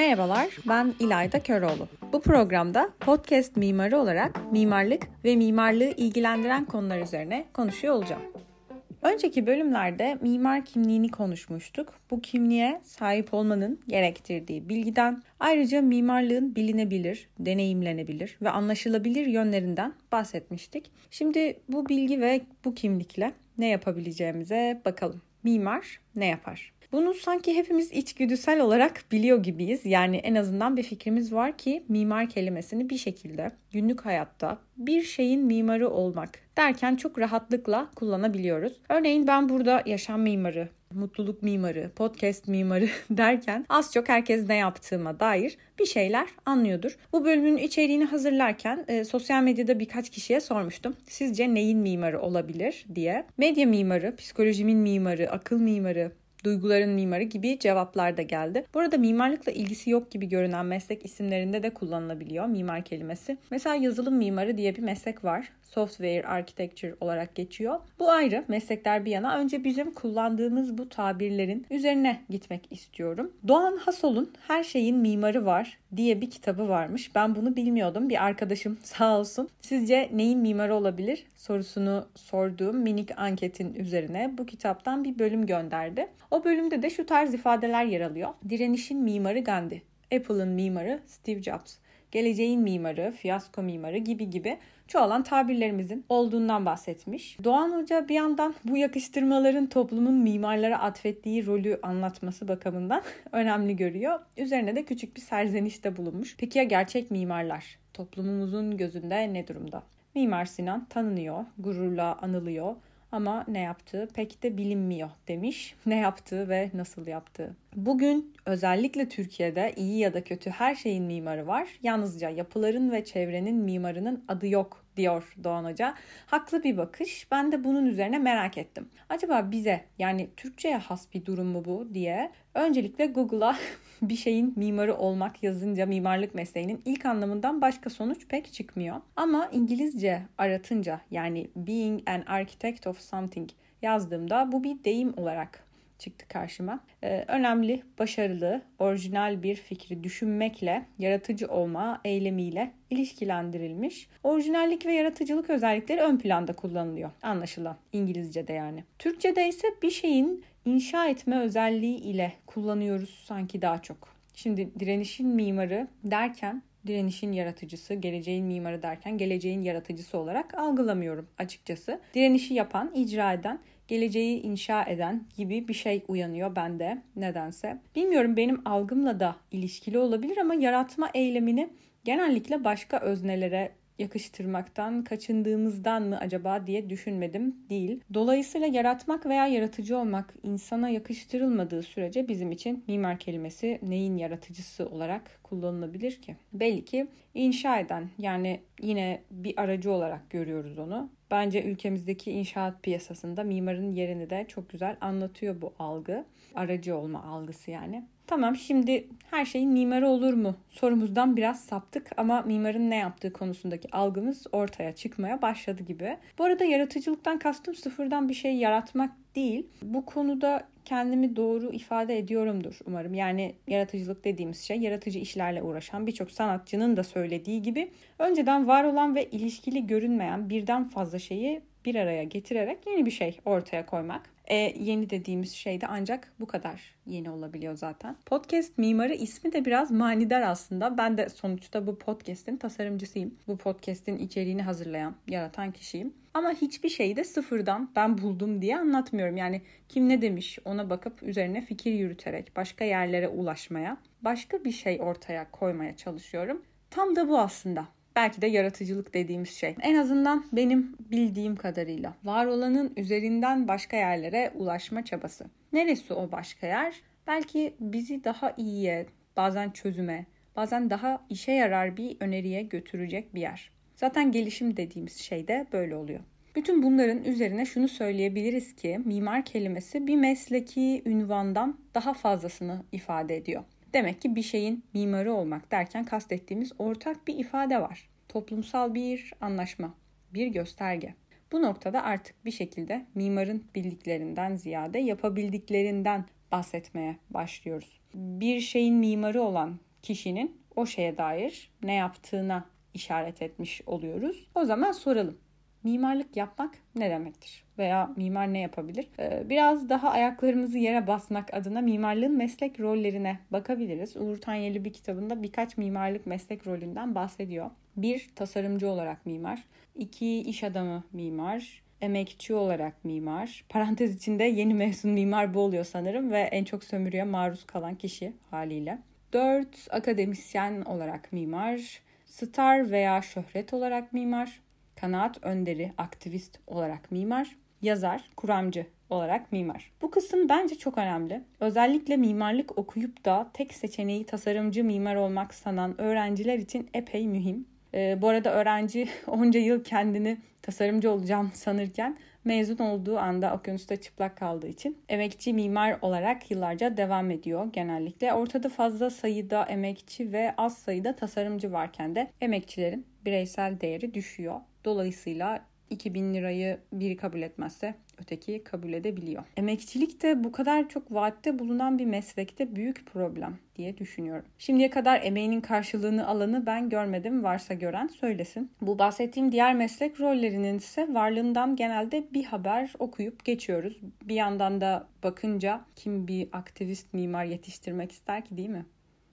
Merhabalar, ben İlayda Köroğlu. Bu programda podcast mimarı olarak mimarlık ve mimarlığı ilgilendiren konular üzerine konuşuyor olacağım. Önceki bölümlerde mimar kimliğini konuşmuştuk. Bu kimliğe sahip olmanın gerektirdiği bilgiden, ayrıca mimarlığın bilinebilir, deneyimlenebilir ve anlaşılabilir yönlerinden bahsetmiştik. Şimdi bu bilgi ve bu kimlikle ne yapabileceğimize bakalım. Mimar ne yapar? Bunu sanki hepimiz içgüdüsel olarak biliyor gibiyiz. Yani en azından bir fikrimiz var ki mimar kelimesini bir şekilde günlük hayatta bir şeyin mimarı olmak derken çok rahatlıkla kullanabiliyoruz. Örneğin ben burada yaşam mimarı, mutluluk mimarı, podcast mimarı derken az çok herkes ne yaptığıma dair bir şeyler anlıyordur. Bu bölümün içeriğini hazırlarken e, sosyal medyada birkaç kişiye sormuştum. Sizce neyin mimarı olabilir diye. Medya mimarı, psikolojimin mimarı, akıl mimarı, duyguların mimarı gibi cevaplar da geldi. Burada mimarlıkla ilgisi yok gibi görünen meslek isimlerinde de kullanılabiliyor mimar kelimesi. Mesela yazılım mimarı diye bir meslek var. Software Architecture olarak geçiyor. Bu ayrı meslekler bir yana önce bizim kullandığımız bu tabirlerin üzerine gitmek istiyorum. Doğan Hasol'un Her Şeyin Mimarı Var diye bir kitabı varmış. Ben bunu bilmiyordum. Bir arkadaşım sağ olsun. Sizce neyin mimarı olabilir sorusunu sorduğum minik anketin üzerine bu kitaptan bir bölüm gönderdi. O bölümde de şu tarz ifadeler yer alıyor. Direnişin mimarı Gandhi, Apple'ın mimarı Steve Jobs, geleceğin mimarı, fiyasko mimarı gibi gibi çoğalan tabirlerimizin olduğundan bahsetmiş. Doğan Hoca bir yandan bu yakıştırmaların toplumun mimarlara atfettiği rolü anlatması bakımından önemli görüyor. Üzerine de küçük bir serzenişte bulunmuş. Peki ya gerçek mimarlar? Toplumumuzun gözünde ne durumda? Mimar Sinan tanınıyor, gururla anılıyor ama ne yaptığı pek de bilinmiyor demiş. Ne yaptığı ve nasıl yaptığı. Bugün özellikle Türkiye'de iyi ya da kötü her şeyin mimarı var. Yalnızca yapıların ve çevrenin mimarının adı yok diyor Doğan Hoca. Haklı bir bakış. Ben de bunun üzerine merak ettim. Acaba bize yani Türkçe'ye has bir durum mu bu diye öncelikle Google'a bir şeyin mimarı olmak yazınca mimarlık mesleğinin ilk anlamından başka sonuç pek çıkmıyor. Ama İngilizce aratınca yani being an architect of something yazdığımda bu bir deyim olarak çıktı karşıma. Ee, önemli, başarılı, orijinal bir fikri düşünmekle, yaratıcı olma eylemiyle ilişkilendirilmiş. Orijinallik ve yaratıcılık özellikleri ön planda kullanılıyor anlaşılan İngilizce'de yani. Türkçe'de ise bir şeyin inşa etme özelliği ile kullanıyoruz sanki daha çok. Şimdi direnişin mimarı derken direnişin yaratıcısı, geleceğin mimarı derken geleceğin yaratıcısı olarak algılamıyorum açıkçası. Direnişi yapan, icra eden, geleceği inşa eden gibi bir şey uyanıyor bende nedense. Bilmiyorum benim algımla da ilişkili olabilir ama yaratma eylemini genellikle başka öznelere yakıştırmaktan kaçındığımızdan mı acaba diye düşünmedim değil. Dolayısıyla yaratmak veya yaratıcı olmak insana yakıştırılmadığı sürece bizim için mimar kelimesi neyin yaratıcısı olarak kullanılabilir ki? Belli ki inşa eden yani yine bir aracı olarak görüyoruz onu. Bence ülkemizdeki inşaat piyasasında mimarın yerini de çok güzel anlatıyor bu algı. Aracı olma algısı yani. Tamam şimdi her şeyin mimarı olur mu sorumuzdan biraz saptık ama mimarın ne yaptığı konusundaki algımız ortaya çıkmaya başladı gibi. Bu arada yaratıcılıktan kastım sıfırdan bir şey yaratmak değil. Bu konuda kendimi doğru ifade ediyorumdur umarım. Yani yaratıcılık dediğimiz şey yaratıcı işlerle uğraşan birçok sanatçının da söylediği gibi önceden var olan ve ilişkili görünmeyen birden fazla şeyi bir araya getirerek yeni bir şey ortaya koymak. E, yeni dediğimiz şey de ancak bu kadar yeni olabiliyor zaten. Podcast mimarı ismi de biraz manidar aslında. Ben de sonuçta bu podcast'in tasarımcısıyım. Bu podcast'in içeriğini hazırlayan, yaratan kişiyim. Ama hiçbir şeyi de sıfırdan ben buldum diye anlatmıyorum. Yani kim ne demiş ona bakıp üzerine fikir yürüterek başka yerlere ulaşmaya, başka bir şey ortaya koymaya çalışıyorum. Tam da bu aslında. Belki de yaratıcılık dediğimiz şey. En azından benim bildiğim kadarıyla. Var olanın üzerinden başka yerlere ulaşma çabası. Neresi o başka yer? Belki bizi daha iyiye, bazen çözüme, bazen daha işe yarar bir öneriye götürecek bir yer. Zaten gelişim dediğimiz şey de böyle oluyor. Bütün bunların üzerine şunu söyleyebiliriz ki mimar kelimesi bir mesleki ünvandan daha fazlasını ifade ediyor. Demek ki bir şeyin mimarı olmak derken kastettiğimiz ortak bir ifade var. Toplumsal bir anlaşma, bir gösterge. Bu noktada artık bir şekilde mimarın bildiklerinden ziyade yapabildiklerinden bahsetmeye başlıyoruz. Bir şeyin mimarı olan kişinin o şeye dair ne yaptığına işaret etmiş oluyoruz. O zaman soralım. Mimarlık yapmak ne demektir? Veya mimar ne yapabilir? Ee, biraz daha ayaklarımızı yere basmak adına mimarlığın meslek rollerine bakabiliriz. Uğur Tanyeli bir kitabında birkaç mimarlık meslek rolünden bahsediyor. Bir, tasarımcı olarak mimar. iki iş adamı mimar emekçi olarak mimar. Parantez içinde yeni mezun mimar bu oluyor sanırım ve en çok sömürüye maruz kalan kişi haliyle. 4. Akademisyen olarak mimar. Star veya şöhret olarak mimar. Kanaat önderi, aktivist olarak mimar. Yazar, kuramcı olarak mimar. Bu kısım bence çok önemli. Özellikle mimarlık okuyup da tek seçeneği tasarımcı mimar olmak sanan öğrenciler için epey mühim. Ee, bu arada öğrenci onca yıl kendini tasarımcı olacağım sanırken mezun olduğu anda okyanusta çıplak kaldığı için emekçi mimar olarak yıllarca devam ediyor genellikle. Ortada fazla sayıda emekçi ve az sayıda tasarımcı varken de emekçilerin bireysel değeri düşüyor. Dolayısıyla 2000 lirayı biri kabul etmezse öteki kabul edebiliyor. Emekçilik de bu kadar çok vaatte bulunan bir meslekte büyük problem diye düşünüyorum. Şimdiye kadar emeğinin karşılığını alanı ben görmedim. Varsa gören söylesin. Bu bahsettiğim diğer meslek rollerinin ise varlığından genelde bir haber okuyup geçiyoruz. Bir yandan da bakınca kim bir aktivist mimar yetiştirmek ister ki değil mi?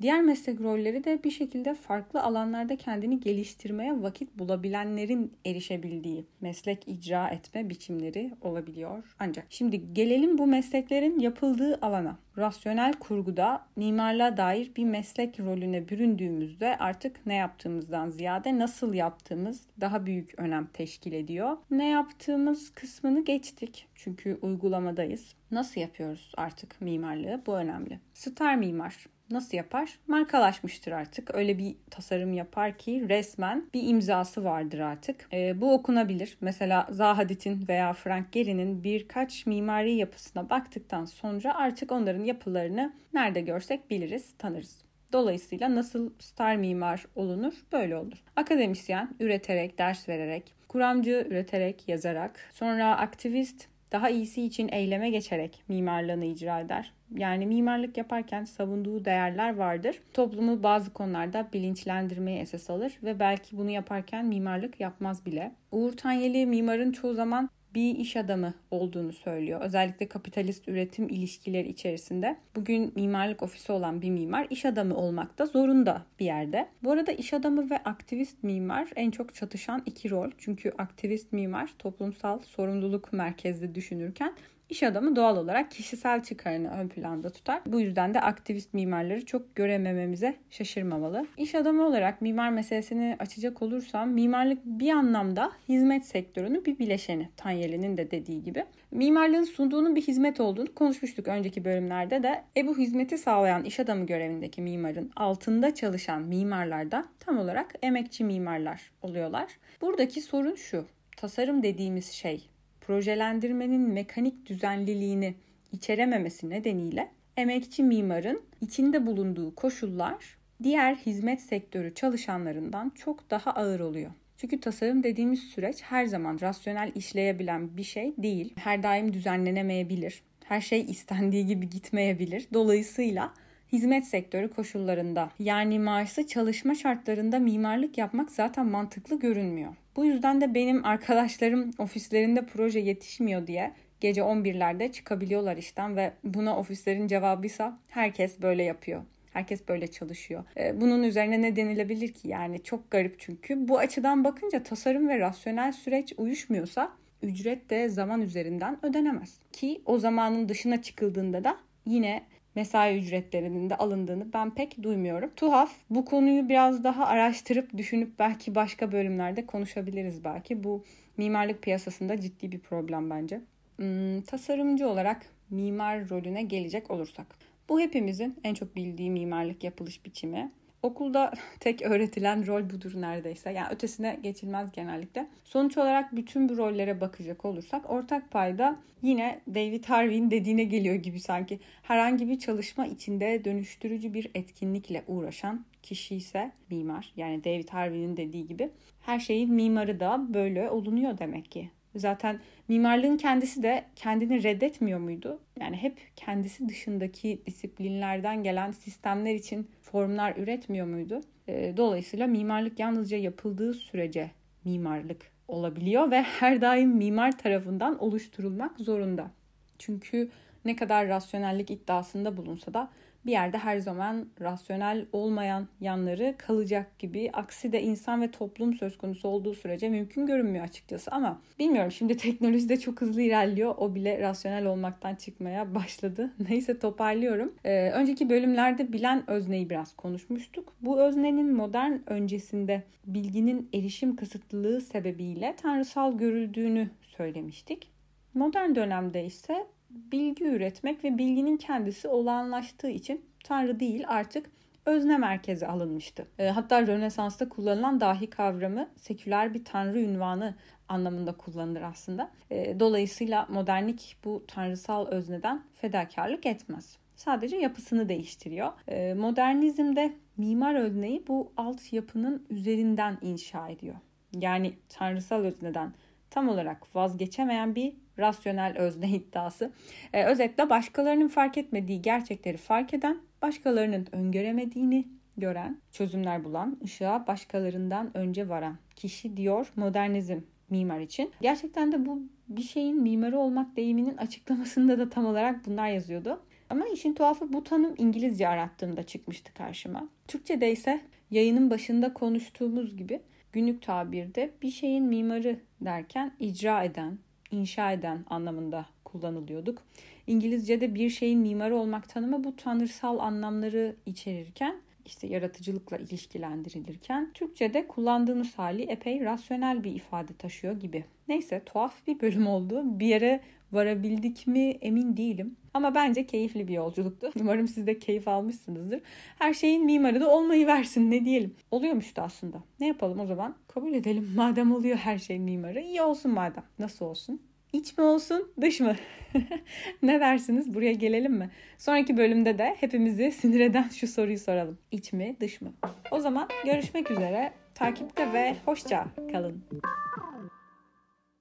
Diğer meslek rolleri de bir şekilde farklı alanlarda kendini geliştirmeye vakit bulabilenlerin erişebildiği meslek icra etme biçimleri olabiliyor. Ancak şimdi gelelim bu mesleklerin yapıldığı alana. Rasyonel kurguda mimarlığa dair bir meslek rolüne büründüğümüzde artık ne yaptığımızdan ziyade nasıl yaptığımız daha büyük önem teşkil ediyor. Ne yaptığımız kısmını geçtik çünkü uygulamadayız. Nasıl yapıyoruz artık mimarlığı? Bu önemli. Star mimar Nasıl yapar? Markalaşmıştır artık. Öyle bir tasarım yapar ki resmen bir imzası vardır artık. E, bu okunabilir. Mesela Zaha veya Frank Gehry'nin birkaç mimari yapısına baktıktan sonra artık onların yapılarını nerede görsek biliriz, tanırız. Dolayısıyla nasıl star mimar olunur? Böyle olur. Akademisyen üreterek, ders vererek, kuramcı üreterek, yazarak, sonra aktivist daha iyisi için eyleme geçerek mimarlığını icra eder. Yani mimarlık yaparken savunduğu değerler vardır. Toplumu bazı konularda bilinçlendirmeyi esas alır ve belki bunu yaparken mimarlık yapmaz bile. Uğur Tanyeli mimarın çoğu zaman bir iş adamı olduğunu söylüyor. Özellikle kapitalist üretim ilişkileri içerisinde. Bugün mimarlık ofisi olan bir mimar iş adamı olmakta zorunda bir yerde. Bu arada iş adamı ve aktivist mimar en çok çatışan iki rol. Çünkü aktivist mimar toplumsal sorumluluk merkezli düşünürken İş adamı doğal olarak kişisel çıkarını ön planda tutar. Bu yüzden de aktivist mimarları çok göremememize şaşırmamalı. İş adamı olarak mimar meselesini açacak olursam mimarlık bir anlamda hizmet sektörünün bir bileşeni. Tanyeli'nin de dediği gibi. Mimarlığın sunduğunun bir hizmet olduğunu konuşmuştuk önceki bölümlerde de. E bu hizmeti sağlayan iş adamı görevindeki mimarın altında çalışan mimarlar da tam olarak emekçi mimarlar oluyorlar. Buradaki sorun şu. Tasarım dediğimiz şey projelendirmenin mekanik düzenliliğini içerememesi nedeniyle emekçi mimarın içinde bulunduğu koşullar diğer hizmet sektörü çalışanlarından çok daha ağır oluyor. Çünkü tasarım dediğimiz süreç her zaman rasyonel işleyebilen bir şey değil. Her daim düzenlenemeyebilir. Her şey istendiği gibi gitmeyebilir. Dolayısıyla hizmet sektörü koşullarında yani maaşlı çalışma şartlarında mimarlık yapmak zaten mantıklı görünmüyor. Bu yüzden de benim arkadaşlarım ofislerinde proje yetişmiyor diye gece 11'lerde çıkabiliyorlar işten ve buna ofislerin cevabıysa herkes böyle yapıyor. Herkes böyle çalışıyor. Ee, bunun üzerine ne denilebilir ki? Yani çok garip çünkü. Bu açıdan bakınca tasarım ve rasyonel süreç uyuşmuyorsa ücret de zaman üzerinden ödenemez. Ki o zamanın dışına çıkıldığında da yine mesai ücretlerinin de alındığını ben pek duymuyorum. Tuhaf. Bu konuyu biraz daha araştırıp düşünüp belki başka bölümlerde konuşabiliriz belki. Bu mimarlık piyasasında ciddi bir problem bence. Hmm, tasarımcı olarak mimar rolüne gelecek olursak. Bu hepimizin en çok bildiği mimarlık yapılış biçimi. Okulda tek öğretilen rol budur neredeyse. Yani ötesine geçilmez genellikle. Sonuç olarak bütün bu rollere bakacak olursak ortak payda yine David Harvey'in dediğine geliyor gibi sanki. Herhangi bir çalışma içinde dönüştürücü bir etkinlikle uğraşan kişi ise mimar. Yani David Harvey'nin dediği gibi her şeyin mimarı da böyle olunuyor demek ki. Zaten mimarlığın kendisi de kendini reddetmiyor muydu? Yani hep kendisi dışındaki disiplinlerden gelen sistemler için formlar üretmiyor muydu? Ee, dolayısıyla mimarlık yalnızca yapıldığı sürece mimarlık olabiliyor ve her daim mimar tarafından oluşturulmak zorunda. Çünkü ne kadar rasyonellik iddiasında bulunsa da bir yerde her zaman rasyonel olmayan yanları kalacak gibi. Aksi de insan ve toplum söz konusu olduğu sürece mümkün görünmüyor açıkçası. Ama bilmiyorum şimdi teknoloji de çok hızlı ilerliyor. O bile rasyonel olmaktan çıkmaya başladı. Neyse toparlıyorum. Ee, önceki bölümlerde bilen özneyi biraz konuşmuştuk. Bu öznenin modern öncesinde bilginin erişim kısıtlılığı sebebiyle tanrısal görüldüğünü söylemiştik. Modern dönemde ise bilgi üretmek ve bilginin kendisi olağanlaştığı için Tanrı değil artık özne merkeze alınmıştı. E, hatta Rönesans'ta kullanılan dahi kavramı seküler bir tanrı ünvanı anlamında kullanılır aslında. E, dolayısıyla modernlik bu tanrısal özneden fedakarlık etmez. Sadece yapısını değiştiriyor. E, modernizmde mimar özneyi bu alt yapının üzerinden inşa ediyor. Yani tanrısal özneden tam olarak vazgeçemeyen bir rasyonel özne iddiası. Ee, özetle başkalarının fark etmediği gerçekleri fark eden, başkalarının öngöremediğini gören, çözümler bulan, ışığa başkalarından önce varan kişi diyor modernizm mimar için. Gerçekten de bu bir şeyin mimarı olmak deyiminin açıklamasında da tam olarak bunlar yazıyordu. Ama işin tuhafı bu tanım İngilizce arattığımda çıkmıştı karşıma. Türkçe'de ise yayının başında konuştuğumuz gibi günlük tabirde bir şeyin mimarı derken icra eden, inşa eden anlamında kullanılıyorduk. İngilizce'de bir şeyin mimarı olmak tanımı bu tanrısal anlamları içerirken işte yaratıcılıkla ilişkilendirilirken Türkçe'de kullandığımız hali epey rasyonel bir ifade taşıyor gibi. Neyse tuhaf bir bölüm oldu. Bir yere varabildik mi emin değilim. Ama bence keyifli bir yolculuktu. Umarım siz de keyif almışsınızdır. Her şeyin mimarı da olmayı versin ne diyelim. Oluyormuştu aslında. Ne yapalım o zaman? Kabul edelim. Madem oluyor her şeyin mimarı. iyi olsun madem. Nasıl olsun? İç mi olsun, dış mı? ne dersiniz? Buraya gelelim mi? Sonraki bölümde de hepimizi sinir eden şu soruyu soralım. İç mi, dış mı? O zaman görüşmek üzere. Takipte ve hoşça kalın.